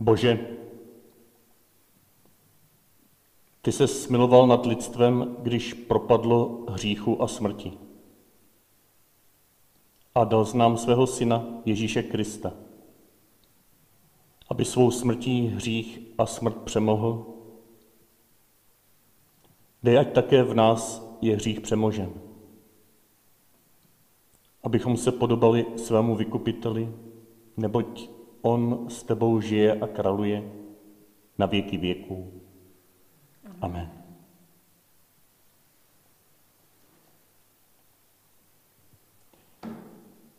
Bože, ty se smiloval nad lidstvem, když propadlo hříchu a smrti. A dal znám svého syna Ježíše Krista, aby svou smrtí hřích a smrt přemohl. Dej, ať také v nás je hřích přemožen. Abychom se podobali svému vykupiteli, neboť on s tebou žije a kraluje na věky věků. Amen.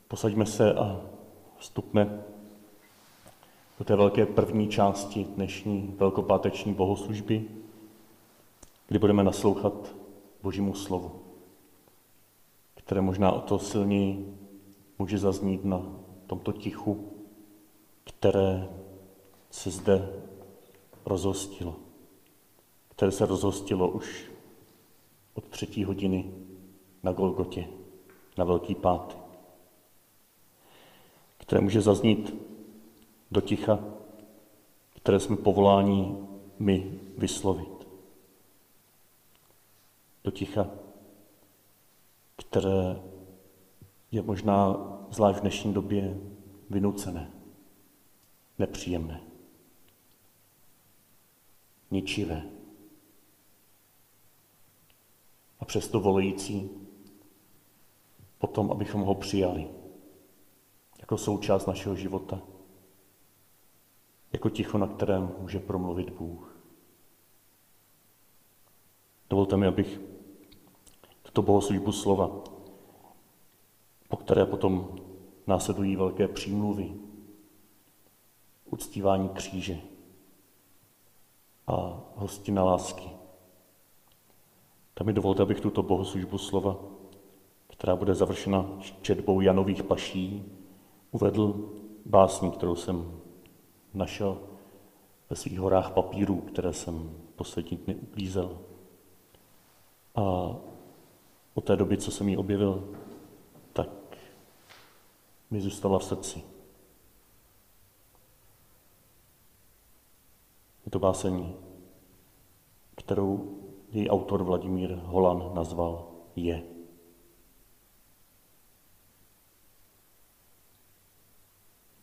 Posaďme se a vstupme do té velké první části dnešní velkopáteční bohoslužby, kdy budeme naslouchat Božímu slovu, které možná o to silněji může zaznít na tomto tichu, které se zde rozhostilo které se rozhostilo už od třetí hodiny na Golgotě, na Velký pátek, které může zaznít do ticha, které jsme povoláni my vyslovit. Do ticha, které je možná zvlášť v dnešní době vynucené, nepříjemné, ničivé. a přesto volající potom, abychom ho přijali jako součást našeho života, jako ticho, na kterém může promluvit Bůh. Dovolte mi, abych tuto bohoslužbu slova, po které potom následují velké přímluvy, uctívání kříže a hostina lásky, tak mi dovolte, abych tuto bohoslužbu slova, která bude završena četbou Janových paší, uvedl básní, kterou jsem našel ve svých horách papírů, které jsem poslední dny uklízel. A od té doby, co jsem ji objevil, tak mi zůstala v srdci. Je to báseň, kterou její autor Vladimír Holan nazval Je.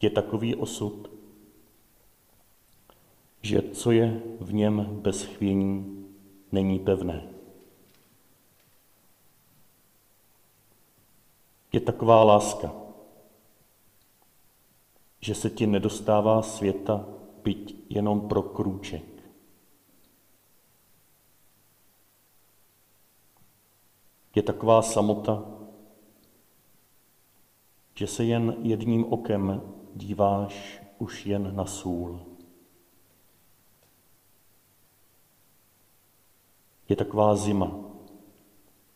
Je takový osud, že co je v něm bez chvění, není pevné. Je taková láska, že se ti nedostává světa byť jenom pro krůček. je taková samota, že se jen jedním okem díváš už jen na sůl. Je taková zima,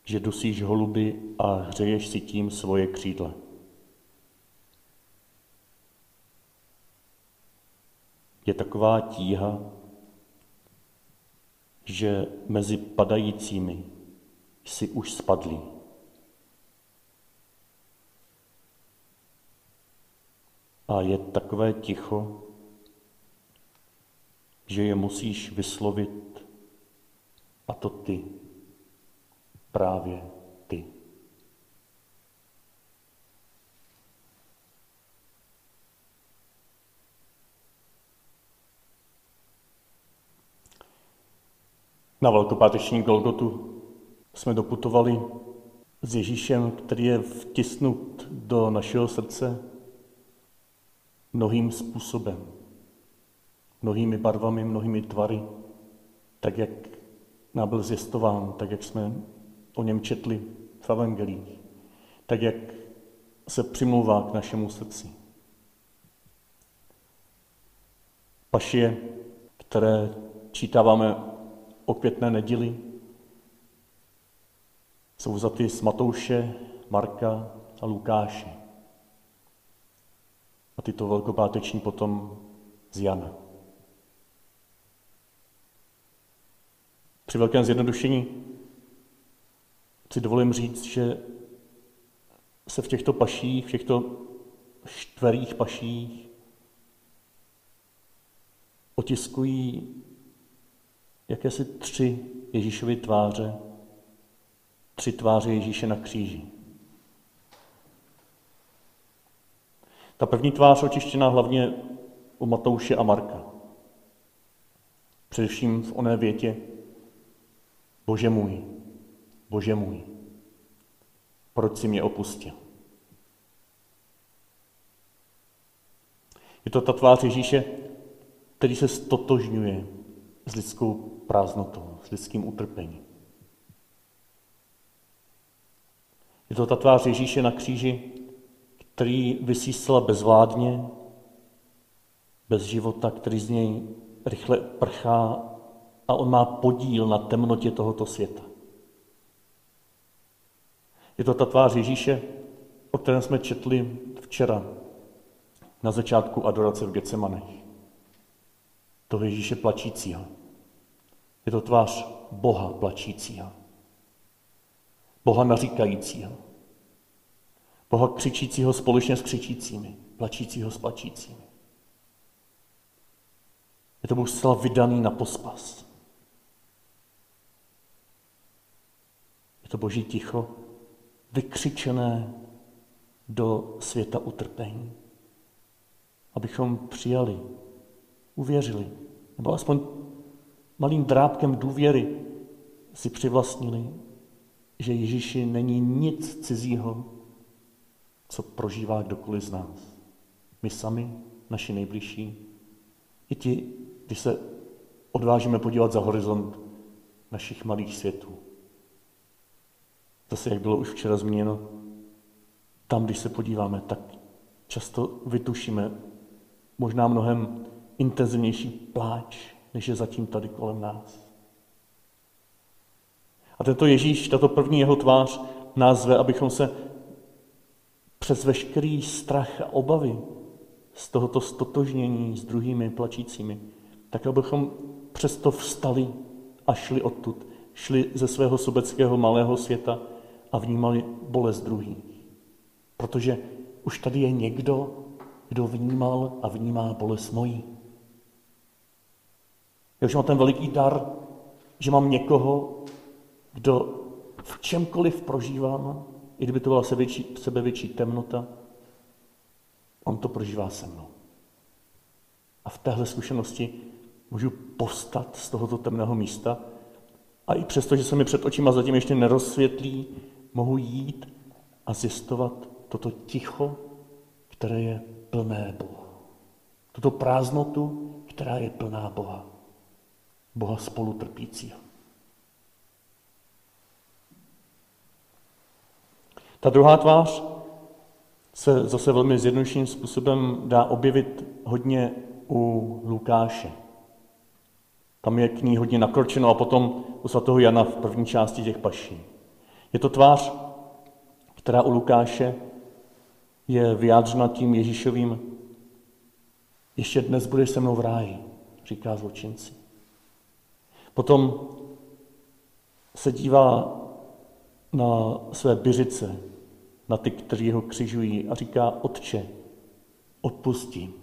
že dusíš holuby a hřeješ si tím svoje křídla. Je taková tíha, že mezi padajícími jsi už spadlý. A je takové ticho, že je musíš vyslovit, a to ty, právě ty. Na velkopáteční Golgotu jsme doputovali s Ježíšem, který je vtisnut do našeho srdce mnohým způsobem, mnohými barvami, mnohými tvary, tak jak nám byl zjistován, tak jak jsme o něm četli v evangelích, tak jak se přimlouvá k našemu srdci. Pašie, které čítáváme o květné neděli, jsou vzaty z Matouše, Marka a Lukáše. A tyto velkopáteční potom z Jana. Při velkém zjednodušení si dovolím říct, že se v těchto paších, v těchto štverých paších otiskují jakési tři Ježíšovy tváře, tři tváře Ježíše na kříži. Ta první tvář očištěná hlavně u Matouše a Marka. Především v oné větě Bože můj, Bože můj, proč si mě opustil? Je to ta tvář Ježíše, který se stotožňuje s lidskou prázdnotou, s lidským utrpením. Je to ta tvář Ježíše na kříži, který vysí zcela bezvládně, bez života, který z něj rychle prchá a on má podíl na temnotě tohoto světa. Je to ta tvář Ježíše, o kterém jsme četli včera na začátku adorace v Getsemanech. Toho Ježíše plačícího. Je to tvář Boha plačícího. Boha naříkajícího. Boha křičícího společně s křičícími, plačícího s plačícími. Je to Bůh zcela vydaný na pospas. Je to Boží ticho, vykřičené do světa utrpení. Abychom přijali, uvěřili, nebo aspoň malým drábkem důvěry si přivlastnili, že Ježíši není nic cizího, co prožívá kdokoliv z nás. My sami, naši nejbližší, i ti, když se odvážíme podívat za horizont našich malých světů. Zase, jak bylo už včera zmíněno, tam, když se podíváme, tak často vytušíme možná mnohem intenzivnější pláč, než je zatím tady kolem nás. A tento Ježíš, tato první jeho tvář, nás zve, abychom se přes veškerý strach a obavy z tohoto stotožnění s druhými plačícími, tak abychom přesto vstali a šli odtud, šli ze svého sobeckého malého světa a vnímali bolest druhých. Protože už tady je někdo, kdo vnímal a vnímá bolest mojí. Já už mám ten veliký dar, že mám někoho, kdo v čemkoliv prožívám, i kdyby to byla sebevětší, sebevětší temnota, on to prožívá se mnou. A v téhle zkušenosti můžu postat z tohoto temného místa a i přesto, že se mi před očima zatím ještě nerozsvětlí, mohu jít a zjistovat toto ticho, které je plné Boha. Tuto prázdnotu, která je plná Boha. Boha spolutrpícího. Ta druhá tvář se zase velmi zjednodušeným způsobem dá objevit hodně u Lukáše. Tam je k ní hodně nakročeno a potom u svatého Jana v první části těch paší. Je to tvář, která u Lukáše je vyjádřena tím Ježíšovým ještě dnes budeš se mnou v ráji, říká zločinci. Potom se dívá na své byřice, na ty, kteří ho křižují a říká, Otče, odpustí,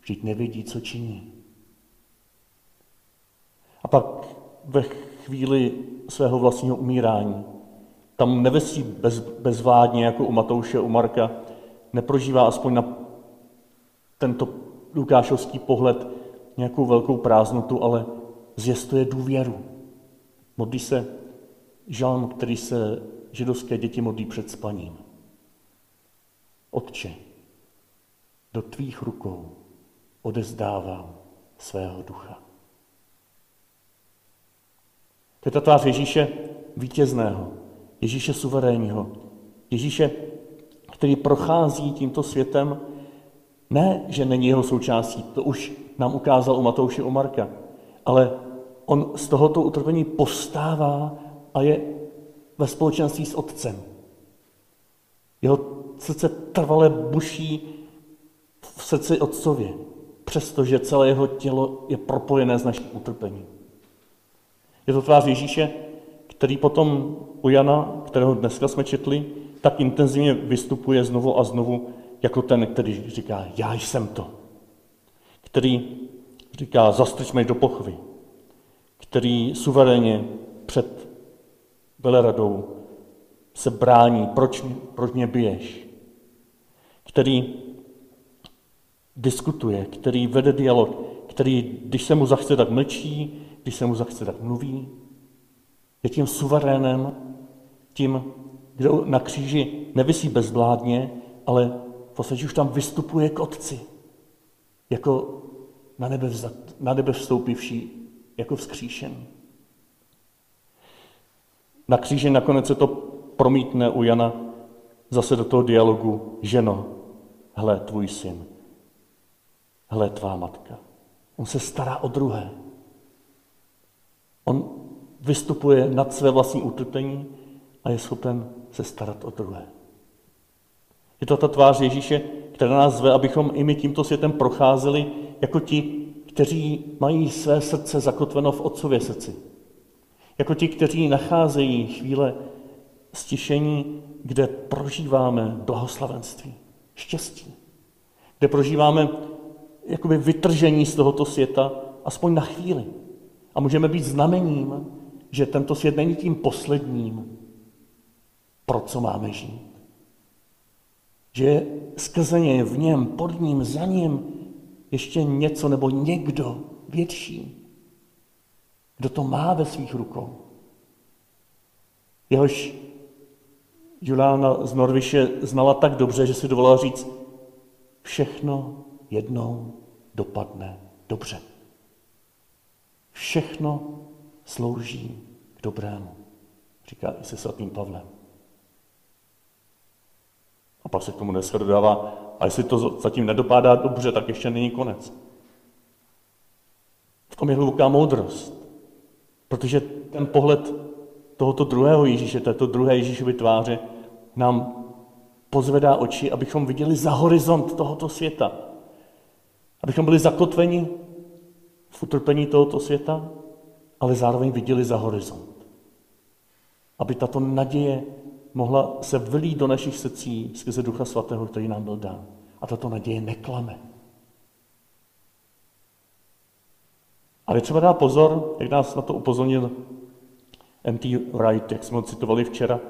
vždyť nevědí, co činí. A pak ve chvíli svého vlastního umírání, tam nevesí bez, bezvládně jako u Matouše, u Marka, neprožívá aspoň na tento lukášovský pohled nějakou velkou prázdnotu, ale zjistuje důvěru. Modlí se žalm, který se židovské děti modlí před spaním. Otče, do tvých rukou odezdávám svého ducha. To je ta tvář Ježíše vítězného, Ježíše suverénního, Ježíše, který prochází tímto světem, ne, že není jeho součástí, to už nám ukázal u Matouše u Marka, ale on z tohoto utrpení postává a je ve společenství s Otcem. Jeho srdce trvale buší v srdci Otcově, přestože celé jeho tělo je propojené s naším utrpením. Je to tvář Ježíše, který potom u Jana, kterého dneska jsme četli, tak intenzivně vystupuje znovu a znovu jako ten, který říká, já jsem to. Který říká, zastrčme do pochvy, který suverénně před veleradou se brání, proč, proč mě biješ, který diskutuje, který vede dialog, který, když se mu zachce, tak mlčí, když se mu zachce, tak mluví. Je tím suverénem, tím, kdo na kříži nevisí bezvládně, ale v podstatě už tam vystupuje k Otci, jako na nebe, vzat, na nebe vstoupivší, jako vzkříšen. Na kříži nakonec se to promítne u Jana zase do toho dialogu, ženo, hle, tvůj syn, hle, tvá matka. On se stará o druhé. On vystupuje nad své vlastní utrpení a je schopen se starat o druhé. Je to ta tvář Ježíše, která nás zve, abychom i my tímto světem procházeli jako ti, kteří mají své srdce zakotveno v Otcově srdci. Jako ti, kteří nacházejí chvíle stišení, kde prožíváme blahoslavenství, štěstí, kde prožíváme jakoby vytržení z tohoto světa, aspoň na chvíli. A můžeme být znamením, že tento svět není tím posledním, pro co máme žít. Že skrze něj, v něm, pod ním, za ním ještě něco nebo někdo větší, kdo to má ve svých rukou. Jehož Juliana z Norviše znala tak dobře, že si dovolila říct, všechno jednou dopadne dobře. Všechno slouží k dobrému, říká i se svatým Pavlem. A pak se k tomu dneska dodává, a jestli to zatím nedopádá dobře, tak ještě není konec. V tom je hluboká moudrost. Protože ten pohled tohoto druhého Ježíše, této druhé Ježíšovy tváře, nám pozvedá oči, abychom viděli za horizont tohoto světa. Abychom byli zakotveni v utrpení tohoto světa, ale zároveň viděli za horizont. Aby tato naděje mohla se vylít do našich srdcí skrze Ducha Svatého, který nám byl dán. A tato naděje neklame. Ale třeba dá pozor, jak nás na to upozornil M.T. Wright, jak jsme ho citovali včera,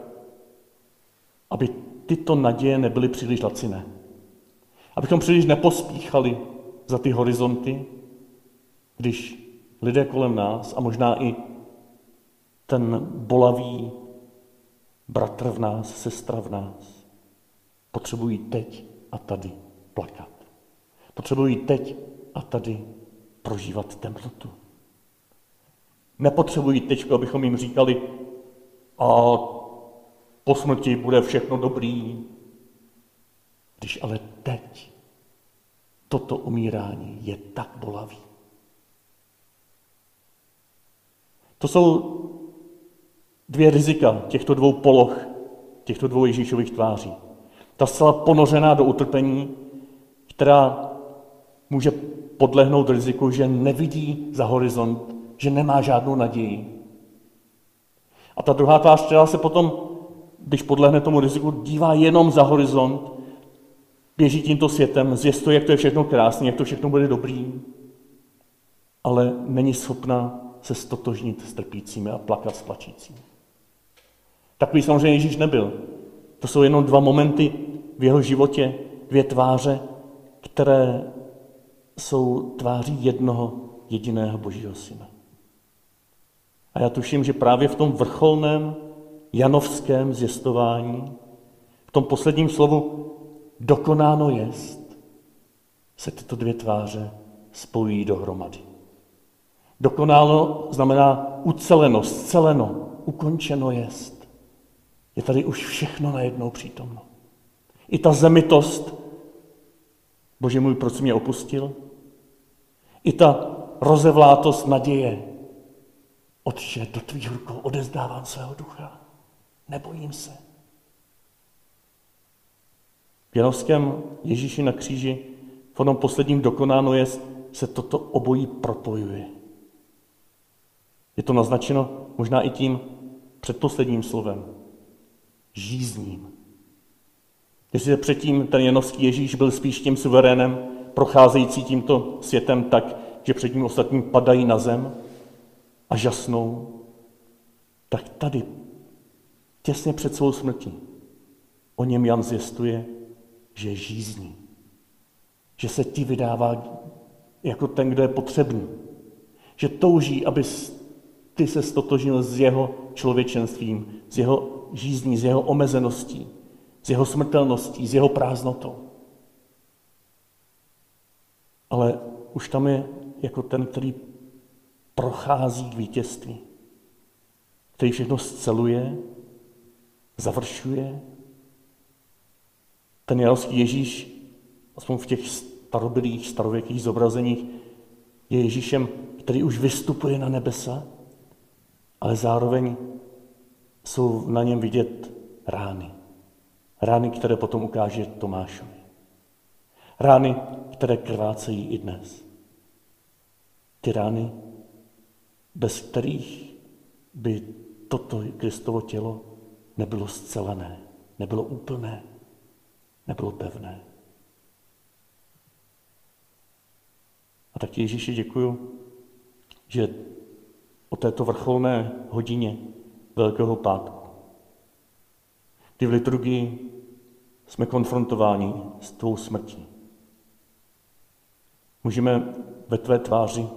aby tyto naděje nebyly příliš laciné. Abychom příliš nepospíchali za ty horizonty, když lidé kolem nás a možná i ten bolavý bratr v nás, sestra v nás, potřebují teď a tady plakat. Potřebují teď a tady prožívat temnotu. Nepotřebují teď, abychom jim říkali, a po smrti bude všechno dobrý. Když ale teď toto umírání je tak bolavý. To jsou dvě rizika těchto dvou poloh, těchto dvou Ježíšových tváří. Ta zcela ponořená do utrpení, která může podlehnout riziku, že nevidí za horizont, že nemá žádnou naději. A ta druhá tvář, která se potom, když podlehne tomu riziku, dívá jenom za horizont, běží tímto světem, zjistuje, jak to je všechno krásné, jak to všechno bude dobrý, ale není schopna se stotožnit s trpícími a plakat s plačícími. Takový samozřejmě Ježíš nebyl. To jsou jenom dva momenty v jeho životě, dvě tváře, které jsou tváří jednoho jediného Božího syna. A já tuším, že právě v tom vrcholném janovském zjistování, v tom posledním slovu dokonáno jest, se tyto dvě tváře spojí dohromady. Dokonáno znamená uceleno, sceleno, ukončeno jest. Je tady už všechno najednou přítomno. I ta zemitost, Bože můj, proč mě opustil? I ta rozevlátost naděje. Otče, do tvých rukou odezdávám svého ducha. Nebojím se. V Janovském Ježíši na kříži v onom posledním dokonáno je, se toto obojí propojuje. Je to naznačeno možná i tím předposledním slovem. Žízním. Jestli předtím ten janovský Ježíš byl spíš tím suverénem, procházející tímto světem tak, že před ním ostatní padají na zem a žasnou, tak tady, těsně před svou smrtí, o něm Jan zjistuje, že žízní. Že se ti vydává jako ten, kdo je potřebný. Že touží, aby ty se stotožnil s jeho člověčenstvím, s jeho žízní, s jeho omezeností, s jeho smrtelností, s jeho prázdnotou. Ale už tam je jako ten, který prochází k vítězství, který všechno sceluje, završuje. Ten jarovský Ježíš, aspoň v těch starobylých, starověkých zobrazeních, je Ježíšem, který už vystupuje na nebesa, ale zároveň jsou na něm vidět rány. Rány, které potom ukáže Tomášovi. Rány, které krvácejí i dnes. Ty rány, bez kterých by toto Kristovo tělo nebylo zcelené, nebylo úplné, nebylo pevné. A tak Ježíši děkuju, že o této vrcholné hodině Velkého pátku, kdy v liturgii jsme konfrontováni s tvou smrtí. Můžeme ve tvé tváři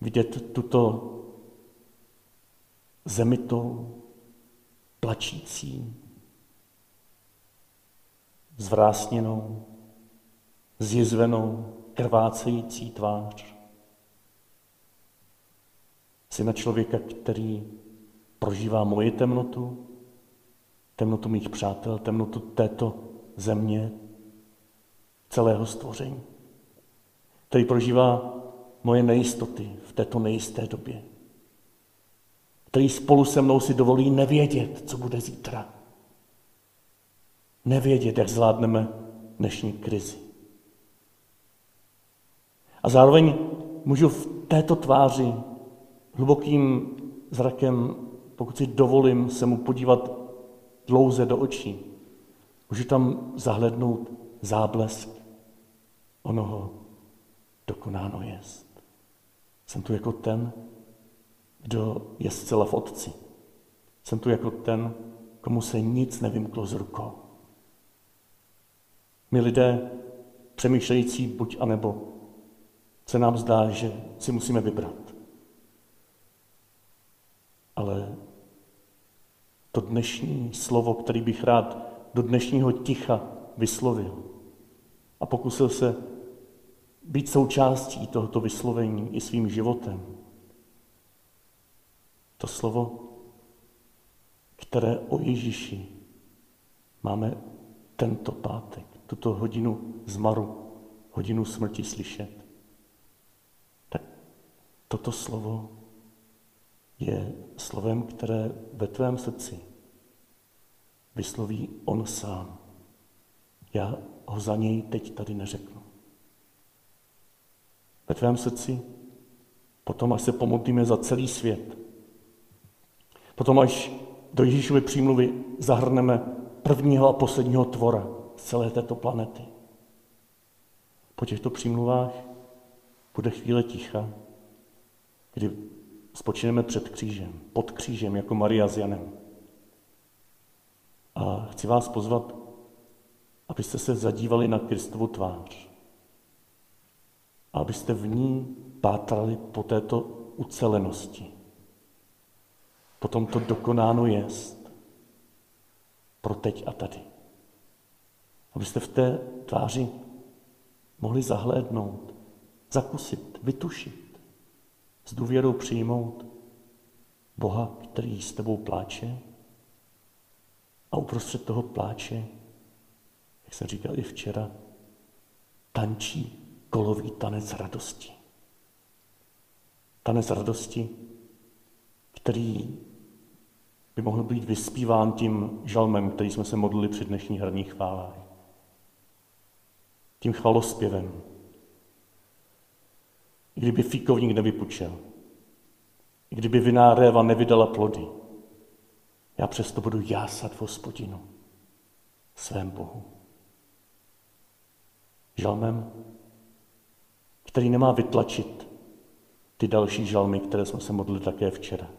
vidět tuto zemitou, plačící, zvrásněnou, zjizvenou, krvácející tvář. Syna člověka, který prožívá moji temnotu, temnotu mých přátel, temnotu této země, celého stvoření, který prožívá moje nejistoty v této nejisté době, který spolu se mnou si dovolí nevědět, co bude zítra. Nevědět, jak zvládneme dnešní krizi. A zároveň můžu v této tváři hlubokým zrakem, pokud si dovolím se mu podívat dlouze do očí, můžu tam zahlednout záblesk onoho dokonáno jest. Jsem tu jako ten, kdo je zcela v Otci. Jsem tu jako ten, komu se nic nevymklo z rukou. My lidé, přemýšlející buď a nebo, se nám zdá, že si musíme vybrat. Ale to dnešní slovo, který bych rád do dnešního ticha vyslovil a pokusil se být součástí tohoto vyslovení i svým životem. To slovo, které o Ježíši máme tento pátek, tuto hodinu zmaru, hodinu smrti slyšet, tak toto slovo je slovem, které ve tvém srdci vysloví on sám. Já ho za něj teď tady neřeknu. Ve tvém srdci, potom až se pomodlíme za celý svět, potom až do Ježíšovy přímluvy zahrneme prvního a posledního tvora z celé této planety. Po těchto přímluvách bude chvíle ticha, kdy spočineme před křížem, pod křížem, jako Maria s Janem. A chci vás pozvat, abyste se zadívali na Kristovu tvář. A abyste v ní pátrali po této ucelenosti. Po tomto dokonáno jest pro teď a tady. Abyste v té tváři mohli zahlédnout, zakusit, vytušit, s důvěrou přijmout Boha, který s tebou pláče a uprostřed toho pláče, jak jsem říkal i včera, tančí kolový tanec radosti. Tanec radosti, který by mohl být vyspíván tím žalmem, který jsme se modlili při dnešní hraní chválách. Tím chvalospěvem. I kdyby fíkovník nevypučel, i kdyby viná réva nevydala plody, já přesto budu jásat v hospodinu, svém Bohu. Žalmem, který nemá vytlačit ty další žalmy, které jsme se modlili také včera.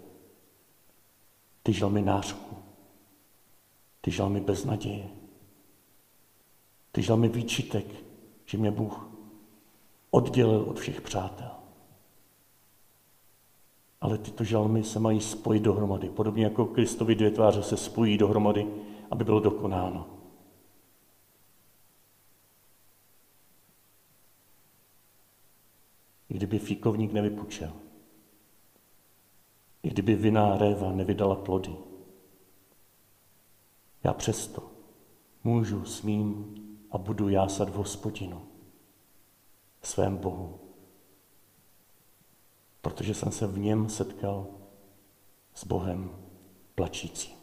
Ty žalmy nářku, ty žalmy beznaděje, ty žalmy výčitek, že mě Bůh oddělil od všech přátel. Ale tyto žalmy se mají spojit dohromady, podobně jako Kristovi dvě tváře se spojí dohromady, aby bylo dokonáno. I kdyby fíkovník nevypučel, i kdyby viná réva nevydala plody, já přesto můžu, smím a budu jásat v hospodinu, svém Bohu. Protože jsem se v něm setkal s Bohem plačícím.